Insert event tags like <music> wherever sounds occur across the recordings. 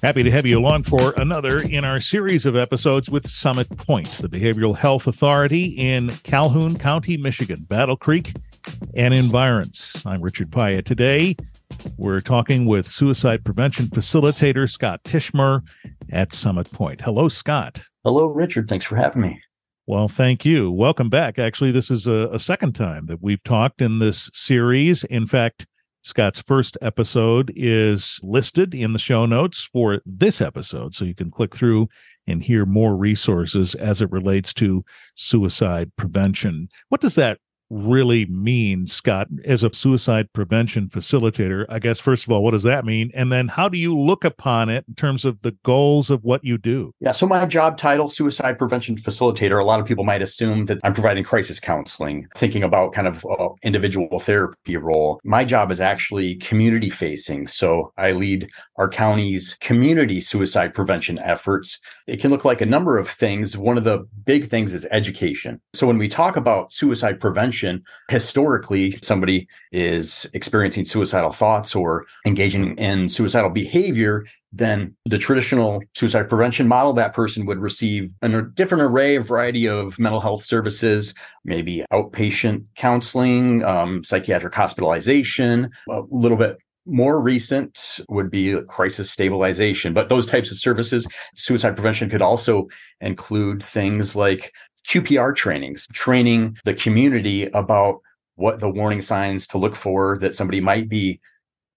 Happy to have you along for another in our series of episodes with Summit Pointe, the behavioral health authority in Calhoun County, Michigan, Battle Creek, and environs. I'm Richard Pyatt. Today, we're talking with suicide prevention facilitator Scott Tishmer at Summit Pointe. Hello, Scott. Hello, Richard. Thanks for having me. Well, thank you. Welcome back. Actually, this is a, a second time that we've talked in this series. In fact, Scott's first episode is listed in the show notes for this episode. So you can click through and hear more resources as it relates to suicide prevention. What does that really mean, Scott, as a suicide prevention facilitator? I guess, first of all, what does that mean? And then how do you look upon it in terms of the goals of what you do? Yeah. So, my job title, suicide prevention facilitator, a lot of people might assume that I'm providing crisis counseling, thinking about kind of uh, individual therapy role. My job is actually community facing. So, I lead our county's community suicide prevention efforts. It can look like a number of things. One of the big things is education. So, when we talk about suicide prevention, historically somebody is experiencing suicidal thoughts or engaging in suicidal behavior, then the traditional suicide prevention model, that person would receive a different array, a variety of mental health services, maybe outpatient counseling, um, psychiatric hospitalization, a little bit more recent would be crisis stabilization, but those types of services, suicide prevention could also include things like QPR trainings, training the community about what the warning signs to look for that somebody might be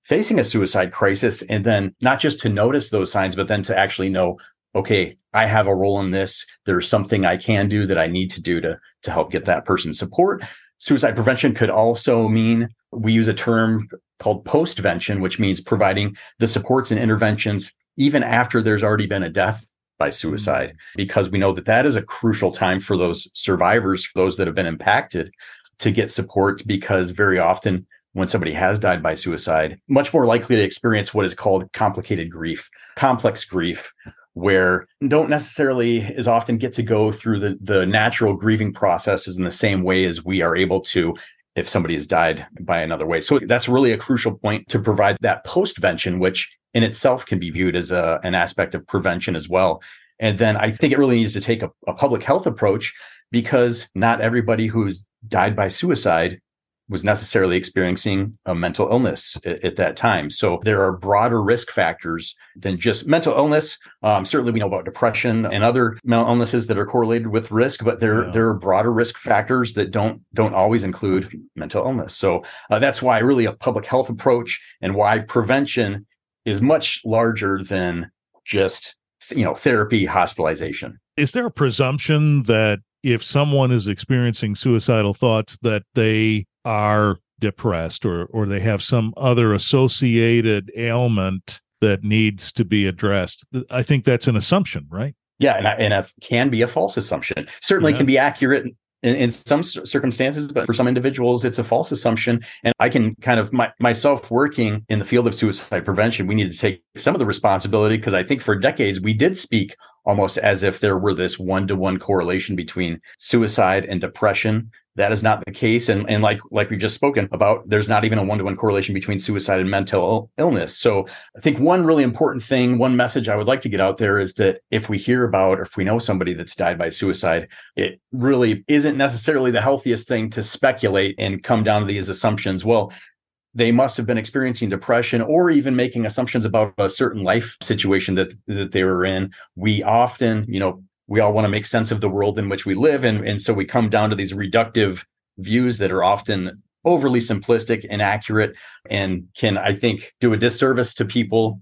facing a suicide crisis. And then not just to notice those signs, but then to actually know, okay, I have a role in this. There's something I can do that I need to do to, to help get that person support. Suicide prevention could also mean we use a term called postvention, which means providing the supports and interventions even after there's already been a death by hmm. suicide because we know that that is a crucial time for those survivors for those that have been impacted to get support because very often when somebody has died by suicide much more likely to experience what is called complicated grief complex grief where don't necessarily as often get to go through the, the natural grieving processes in the same way as we are able to if somebody has died by another way. So that's really a crucial point to provide that postvention, which in itself can be viewed as a, an aspect of prevention as well. And then I think it really needs to take a, a public health approach because not everybody who's died by suicide was necessarily experiencing a mental illness at, at, that time. So there are broader risk factors than just mental illness. Um, certainly, we know about depression and other mental illnesses that are correlated with risk, but there yeah. there are broader risk factors that don't don't always include mental illness. So uh, that's why really a public health approach and why prevention is much larger than just you know therapy hospitalization. Is there a presumption that if someone is experiencing suicidal thoughts that they are depressed or or they have some other associated ailment that needs to be addressed. I think that's an assumption, right? Yeah, and, and it can be a false assumption. Certainly yeah. can be accurate in, in, some circumstances, but for some individuals, it's a false assumption. And I can kind of my, myself working in the field of suicide prevention, we need to take some of the responsibility because I think for decades we did speak almost as if there were this one to one correlation between suicide and depression. That is not the case. And, and like, like we've just spoken about, there's not even a one to one correlation between suicide and mental illness. So I think one really important thing, one message I would like to get out there is that if we hear about or if we know somebody that's died by suicide, it really isn't necessarily the healthiest thing to speculate and come down to these assumptions. Well, they must have been experiencing depression or even making assumptions about a certain life situation that that they were in we often you know we all want to make sense of the world in which we live and and so we come down to these reductive views that are often overly simplistic inaccurate and can i think do a disservice to people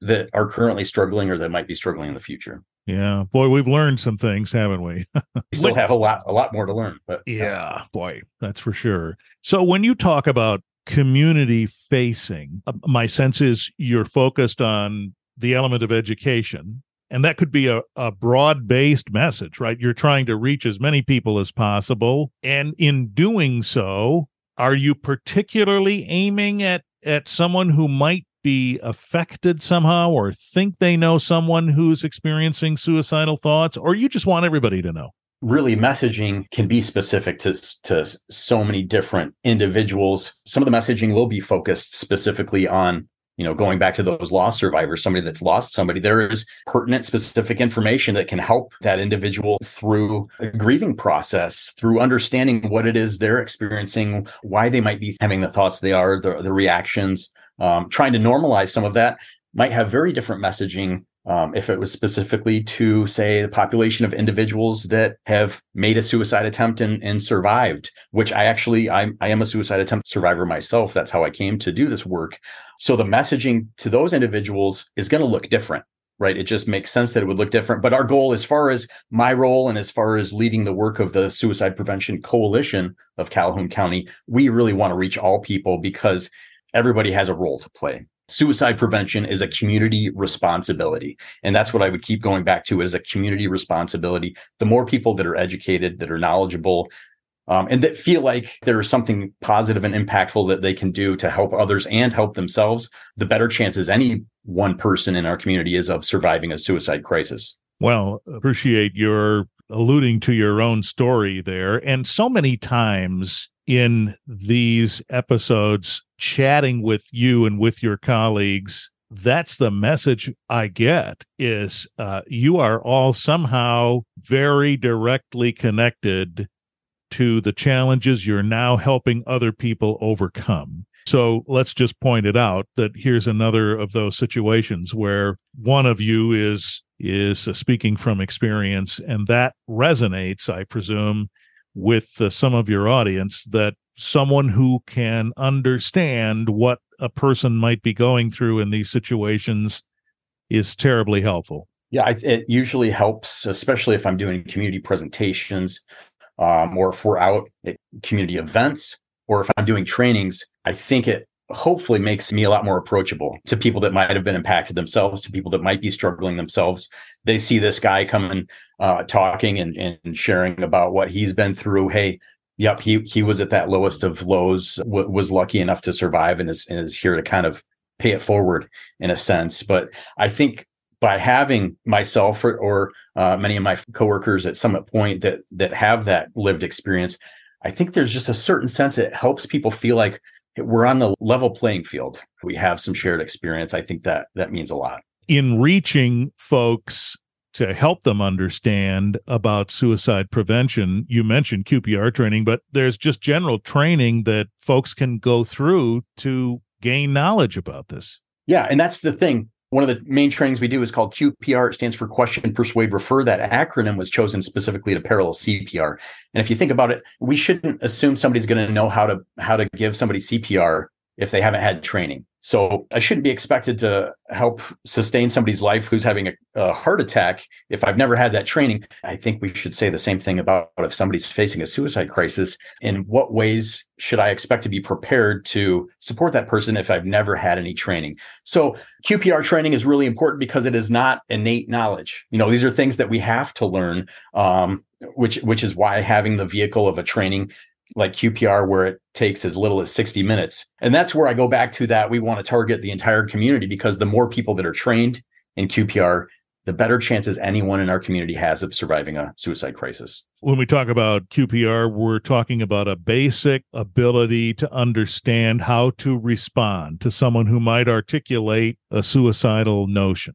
that are currently struggling or that might be struggling in the future. Yeah. Boy we've learned some things haven't we? <laughs> We still have a lot a lot more to learn but yeah boy that's for sure. So when you talk about community facing uh, my sense is you're focused on the element of education and that could be a, a broad based message, right? You're trying to reach as many people as possible. And in doing so, are you particularly aiming at, at someone who might be affected somehow or think they know someone who's experiencing suicidal thoughts, or you just want everybody to know? really messaging can be specific to, to so many different individuals. Some of the messaging will be focused specifically on you know, going back to those lost survivors, somebody that's lost somebody, there is pertinent, specific information that can help that individual through a grieving process, through understanding what it is they're experiencing, why they might be having the thoughts they are, the, the reactions, um, trying to normalize some of that might have very different messaging um, if it was specifically to say the population of individuals that have made a suicide attempt and, and survived which i actually I'm, i am a suicide attempt survivor myself. That's how i came to do this work. So the messaging to those individuals is going to look different right? It just makes sense that it would look different. But our goal as far as my role and as far as leading the work of the suicide prevention coalition of calhoun county we really want to reach all people because everybody has a role to play suicide prevention is a community responsibility and that's what i would keep going back to as a community responsibility. The more people that are educated that are knowledgeable um, and that feel like there is something positive and impactful that they can do to help others and help themselves the better chances any one person in our community is of surviving a suicide crisis. Well appreciate your alluding to your own story there. And so many times in these episodes chatting with you and with your colleagues that's the message i get is uh, you are all somehow very directly connected to the challenges you're now helping other people overcome so let's just point it out that here's another of those situations where one of you is is speaking from experience and that resonates i presume with uh, some of your audience that someone who can understand what a person might be going through in these situations is terribly helpful. Yeah, it usually helps, especially if I'm doing community presentations um, or if we're out at community events or if I'm doing trainings. I think it hopefully makes me a lot more approachable to people that might have been impacted themselves, to people that might be struggling themselves. They see this guy coming, uh, talking and, and sharing about what he's been through. Hey, yep, he he was at that lowest of lows, w- was lucky enough to survive, and is and is here to kind of pay it forward in a sense. But I think by having myself or, or uh, many of my coworkers at Summit Pointe that that have that lived experience, I think there's just a certain sense it helps people feel like we're on the level playing field. We have some shared experience. I think that that means a lot in reaching folks to help them understand about suicide prevention. You mentioned QPR training, but there's just general training that folks can go through to gain knowledge about this. Yeah, and that's the thing. One of the main trainings we do is called QPR. It stands for Question, Persuade, Refer. That acronym was chosen specifically to parallel CPR. And if you think about it, we shouldn't assume somebody's going to know how to how to give somebody CPR if they haven't had training. So I shouldn't be expected to help sustain somebody's life who's having a, a, heart attack if I've never had that training. I think we should say the same thing about if somebody's facing a suicide crisis. In what ways should I expect to be prepared to support that person if I've never had any training? So QPR training is really important because it is not innate knowledge. You know, these are things that we have to learn. Um, which which is why having the vehicle of a training like QPR where it takes as little as 60 minutes. And that's where I go back to that we want to target the entire community because the more people that are trained in QPR, the better chances anyone in our community has of surviving a suicide crisis. When we talk about QPR, we're talking about a basic ability to understand how to respond to someone who might articulate a suicidal notion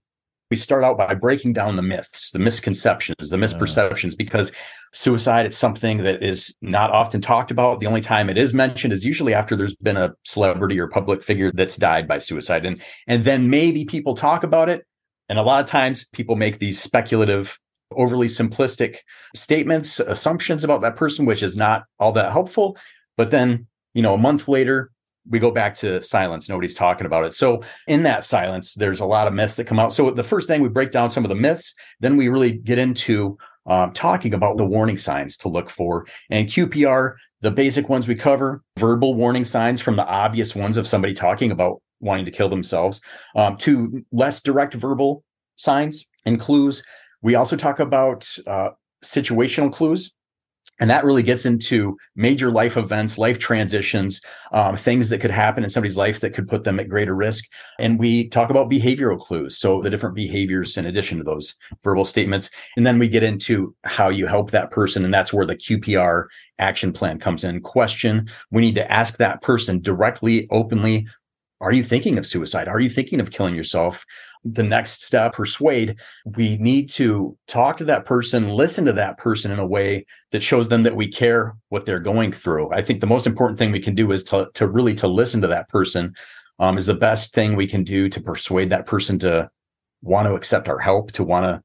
we start out by breaking down the myths, the misconceptions, the misperceptions, because suicide is something that is not often talked about. The only time it is mentioned is usually after there's been a celebrity or public figure that's died by suicide. And, and then maybe people talk about it. And a lot of times people make these speculative, overly simplistic statements, assumptions about that person, which is not all that helpful. But then, you know, a month later, we go back to silence. Nobody's talking about it. So in that silence, there's a lot of myths that come out. So the first thing we break down some of the myths, then we really get into um, talking about the warning signs to look for. And QPR, the basic ones we cover, verbal warning signs from the obvious ones of somebody talking about wanting to kill themselves, um, to less direct verbal signs and clues. We also talk about uh, situational clues and that really gets into major life events, life transitions, um, things that could happen in somebody's life that could put them at greater risk. And we talk about behavioral clues. So the different behaviors in addition to those verbal statements. And then we get into how you help that person. And that's where the QPR action plan comes in. Question. We need to ask that person directly, openly, are you thinking of suicide? Are you thinking of killing yourself? The next step, persuade, we need to talk to that person, listen to that person in a way that shows them that we care what they're going through. I think the most important thing we can do is to, to really to listen to that person um, is the best thing we can do to persuade that person to want to accept our help, to want to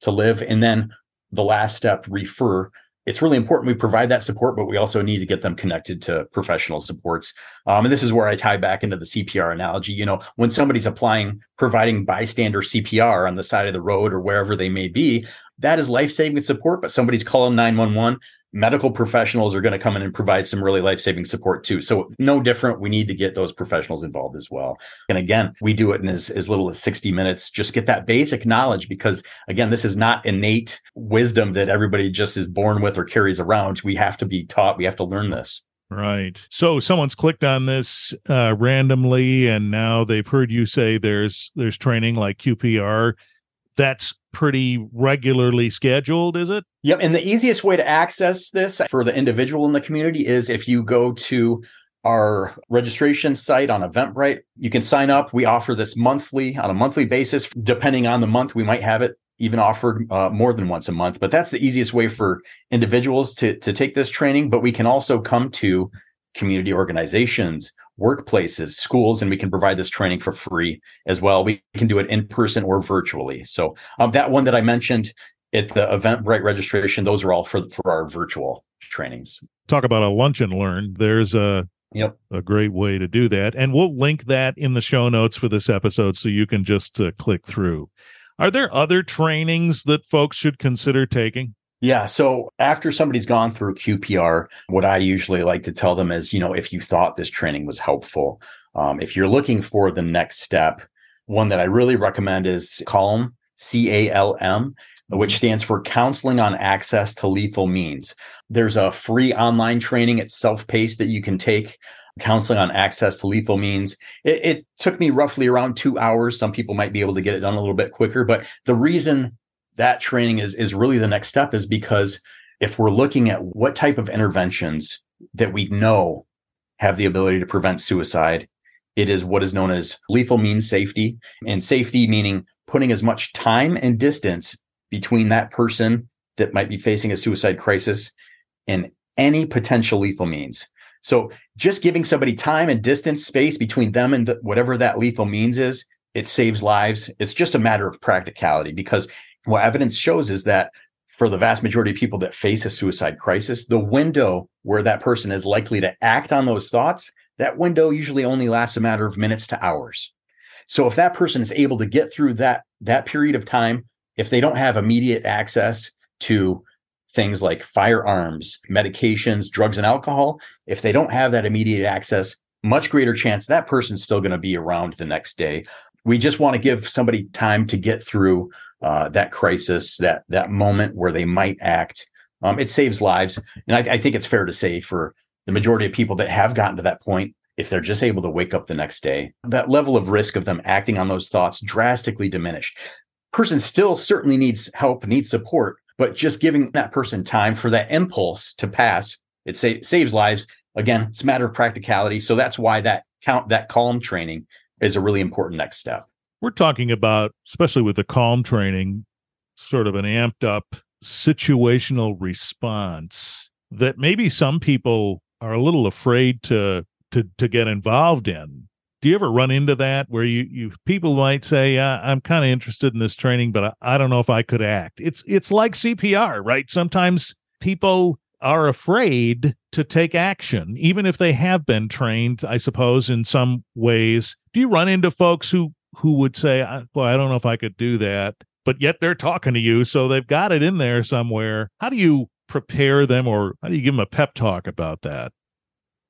to live. And then the last step, refer it's really important we provide that support, but we also need to get them connected to professional supports. Um, and this is where I tie back into the CPR analogy. You know, when somebody's applying, providing bystander CPR on the side of the road or wherever they may be, that is life saving support. But somebody's calling 911 medical professionals are going to come in and provide some really life-saving support too. So no different we need to get those professionals involved as well. And again we do it in as, as little as 60 minutes. Just get that basic knowledge because again this is not innate wisdom that everybody just is born with or carries around. We have to be taught we have to learn this. Right. So someone's clicked on this uh, randomly, and now they've heard you say there's there's training like QPR. That's pretty regularly scheduled, is it? Yep. And the easiest way to access this for the individual in the community is if you go to our registration site on Eventbrite, you can sign up. We offer this monthly on a monthly basis. Depending on the month, we might have it even offered uh, more than once a month. But that's the easiest way for individuals to, to take this training. But we can also come to community organizations, workplaces, schools, and we can provide this training for free as well. We can do it in person or virtually. So um, that one that I mentioned at the Eventbrite registration, those are all for for our virtual trainings. Talk about a lunch and learn. There's a Yep. A great way to do that. And we'll link that in the show notes for this episode so you can just uh, click through. Are there other trainings that folks should consider taking? Yeah. So after somebody's gone through QPR, what I usually like to tell them is, you know, if you thought this training was helpful, um, if you're looking for the next step, one that I really recommend is CALM, C A L M, which mm-hmm. stands for Counseling on Access to Lethal Means. There's a free online training. It's self paced that you can take. Counseling on access to lethal means. It, it took me roughly around two hours. Some people might be able to get it done a little bit quicker, but the reason that training is is really the next step is because if we're looking at what type of interventions that we know have the ability to prevent suicide it is what is known as lethal means safety. And safety meaning putting as much time and distance between that person that might be facing a suicide crisis and any potential lethal means. So just giving somebody time and distance space between them and the, whatever that lethal means is it saves lives. It's just a matter of practicality because what evidence shows is that for the vast majority of people that face a suicide crisis, the window where that person is likely to act on those thoughts, that window usually only lasts a matter of minutes to hours. So if that person is able to get through that that period of time, if they don't have immediate access to things like firearms, medications, drugs and alcohol, if they don't have that immediate access, much greater chance that person's still going to be around the next day. We just want to give somebody time to get through uh, that crisis, that that moment where they might act. Um, it saves lives, and I, I think it's fair to say for the majority of people that have gotten to that point, if they're just able to wake up the next day, that level of risk of them acting on those thoughts drastically diminished. Person still certainly needs help, needs support, but just giving that person time for that impulse to pass, it sa- saves lives. Again, it's a matter of practicality. So that's why that count that calm training is a really important next step we're talking about, especially with the calm training, sort of an amped up situational response that maybe some people are a little afraid to to to get involved in. Do you ever run into that where you you people might say, "I'm kind of interested in this training, but I, I don't know if I could act." It's it's like CPR, right? Sometimes people are afraid to take action, even if they have been trained, I suppose, in some ways. Do you run into folks who who would say, "Boy, I don't know if I could do that," but yet they're talking to you, so they've got it in there somewhere. How do you prepare them, or how do you give them a pep talk about that?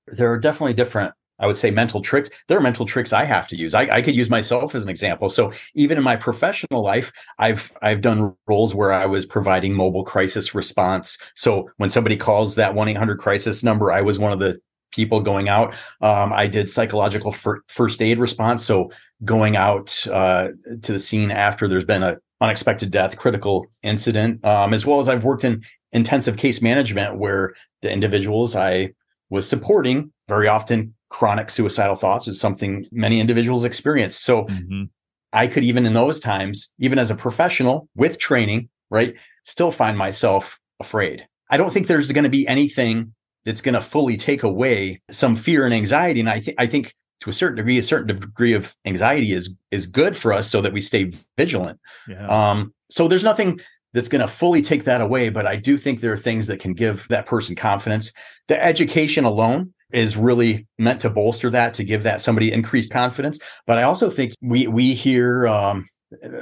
There are definitely different I would say mental tricks. There are mental tricks I have to use. I, I, could use myself as an example. So even in my professional life, I've I've done roles where I was providing mobile crisis response. So when somebody calls that one eight hundred crisis number, I was one of the people going out. Um, I did psychological fir- first aid response, so going out uh, to the scene after there's been a unexpected death, critical incident, um, as well as I've worked in intensive case management where the individuals I was supporting very often chronic suicidal thoughts is something many individuals experience. So mm-hmm. I could even in those times, even as a professional with training, right, still find myself afraid. I don't think there's going to be anything that's going to fully take away some fear and anxiety. And I think I think to a certain degree, a certain degree of anxiety is is good for us so that we stay vigilant. Yeah. Um, so there's nothing that's going to fully take that away, but I do think there are things that can give that person confidence. The education alone is really meant to bolster that, to give that somebody increased confidence. But I also think we we hear um,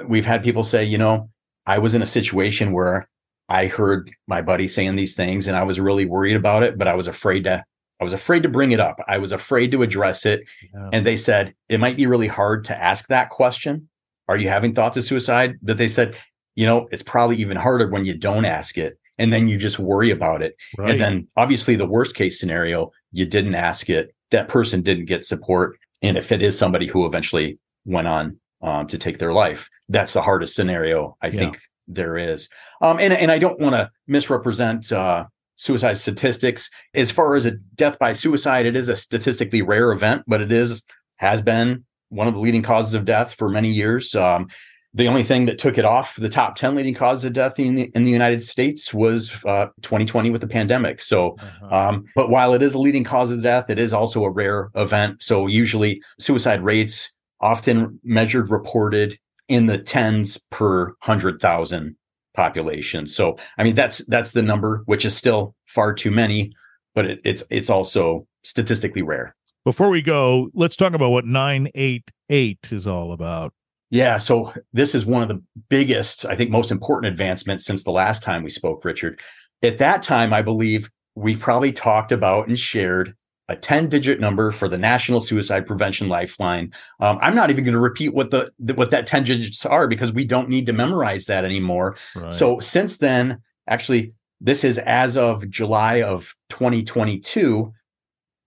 we've had people say, you know, I was in a situation where I heard my buddy saying these things and I was really worried about it, but I was afraid to I was afraid to bring it up. I was afraid to address it. Yeah. And they said it might be really hard to ask that question. Are you having thoughts of suicide? But they said, you know, it's probably even harder when you don't ask it and then you just worry about it. Right. And then obviously the worst case scenario, you didn't ask it. That person didn't get support. And if it is somebody who eventually went on um, to take their life, that's the hardest scenario I yeah. think there is. Um, and and I don't want to misrepresent uh, suicide statistics. As far as a death by suicide, it is a statistically rare event, but it is has been one of the leading causes of death for many years. Um, the only thing that took it off the top 10 leading causes of death in the, in the United States was uh, 2020 with the pandemic. So, uh-huh. um, but while it is a leading cause of death, it is also a rare event. So, usually suicide rates often measured, reported in the tens per hundred thousand population. So I mean that's that's the number, which is still far too many, but it, it's it's also statistically rare. Before we go, let's talk about what 988 is all about. Yeah, so this is one of the biggest, I think, most important advancements since the last time we spoke, Richard. At that time, I believe we probably talked about and shared a 10 digit number for the National Suicide Prevention Lifeline. Um, I'm not even going to repeat what the, the, what that 10 digits are because we don't need to memorize that anymore. Right. So since then, actually, this is as of July of 2022.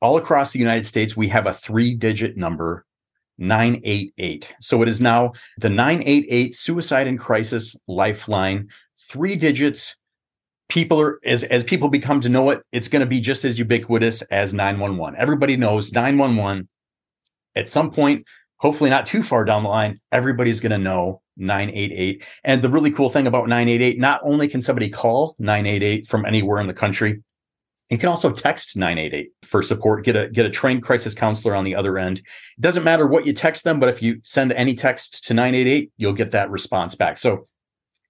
All across the United States, we have a three digit number 988. So it is now the 988 Suicide and Crisis Lifeline, three digits people are as as people become to know it, it's going to be just as ubiquitous as 911. Everybody knows 911. At some point, hopefully not too far down the line, everybody's going to know 988. And the really cool thing about 988, not only can somebody call 988 from anywhere in the country, you can also text 988 for support. Get a get a trained crisis counselor on the other end. It doesn't matter what you text them, but if you send any text to 988, you'll get that response back. So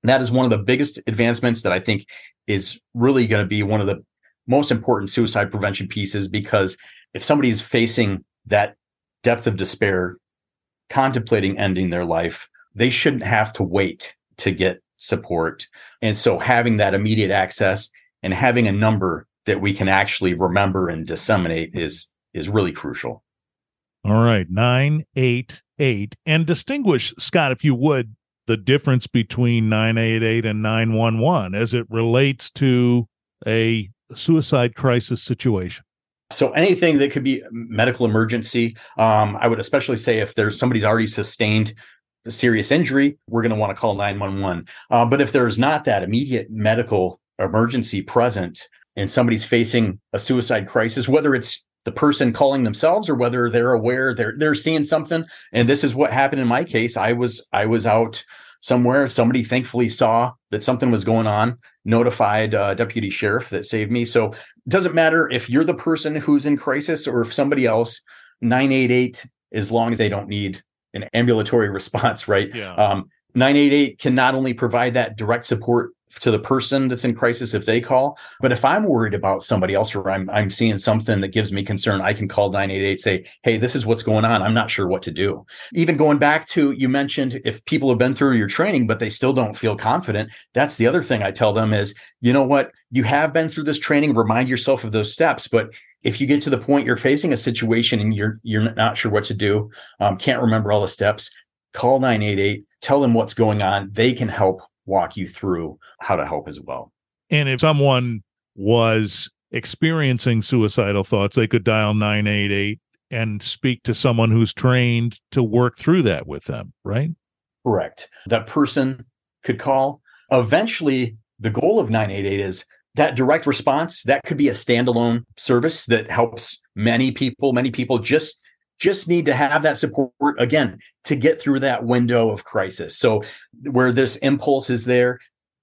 that is one of the biggest advancements that I think is really going to be one of the most important suicide prevention pieces because if somebody is facing that depth of despair, contemplating ending their life, they shouldn't have to wait to get support. And so having that immediate access and having a number that we can actually remember and disseminate is is really crucial. All right, 988 and distinguish Scott if you would the difference between 988 and 911 as it relates to a suicide crisis situation? So anything that could be medical emergency, um, I would especially say if there's somebody's already sustained a serious injury, we're going to want to call 911. Uh, but if there's not that immediate medical emergency present and somebody's facing a suicide crisis, whether it's the person calling themselves or whether they're aware they're they're seeing something. And this is what happened in my case. I was i was out somewhere. Somebody thankfully saw that something was going on notified uh, deputy sheriff that saved me. So it doesn't matter if you're the person who's in crisis or if somebody else 988 as long as they don't need an ambulatory <laughs> response right? Yeah. um, 988 can not only provide that direct support to the person that's in crisis if they call. But if I'm worried about somebody else or I'm I'm seeing something that gives me concern, I can call 988 say, "Hey, this is what's going on. I'm not sure what to do." Even going back to you mentioned if people have been through your training but they still don't feel confident, that's the other thing I tell them is, "You know what? You have been through this training, remind yourself of those steps, but if you get to the point you're facing a situation and you're you're not sure what to do, um, can't remember all the steps, call 988, tell them what's going on. They can help walk you through how to help as well. And if someone was experiencing suicidal thoughts, they could dial 988 and speak to someone who's trained to work through that with them, right? Correct. That person could call. Eventually, the goal of 988 is that direct response that could be a standalone service that helps many people many people just just need to have that support again to get through that window of crisis. So where this impulse is there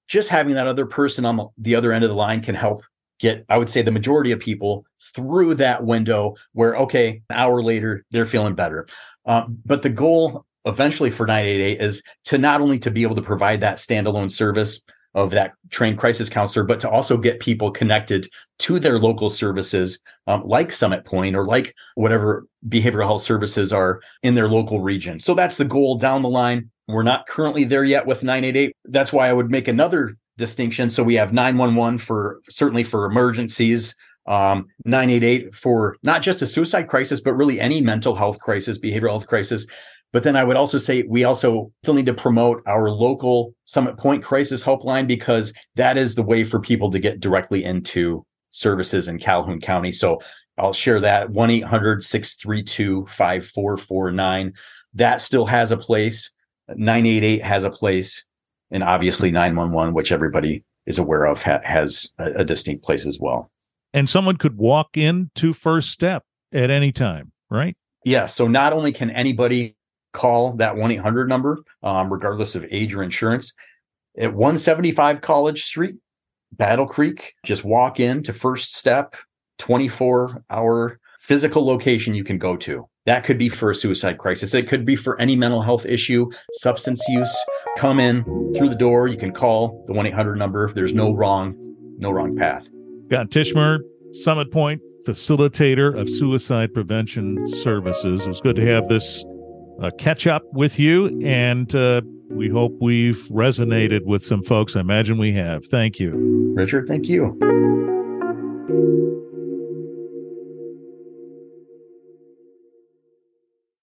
just having that other person on the other end of the line can help get i would say the majority of people through that window where okay an hour later they're feeling better. Um, but the goal eventually for 988 is to not only to be able to provide that standalone service of that trained crisis counselor, but to also get people connected to their local services, um, like Summit Pointe or like whatever behavioral health services are in their local region. So that's the goal down the line. We're not currently there yet with 988. That's why I would make another distinction. So we have 911 for certainly for emergencies, um, 988 for not just a suicide crisis, but really any mental health crisis, behavioral health crisis. But then I would also say we also still need to promote our local Summit Pointe Crisis Helpline because that is the way for people to get directly into services in Calhoun County. So I'll share that 1 800 632 5449. That still has a place. 988 has a place. And obviously 911, which everybody is aware of, ha- has a, a distinct place as well. And someone could walk into First Step at any time, right? Yeah. So not only can anybody call that 1 800 number, um, regardless of age or insurance. At 175 College Street, Battle Creek, just walk in to First Step, 24 hour physical location you can go to. That could be for a suicide crisis. It could be for any mental health issue, substance use. Come in through the door. You can call the 1 800 number. There's no wrong, no wrong path. Scott Tishmer, Summit Pointe facilitator of suicide prevention services. It was good to have this uh, catch up with you, and uh, we hope we've resonated with some folks. I imagine we have. Thank you. Richard, thank you.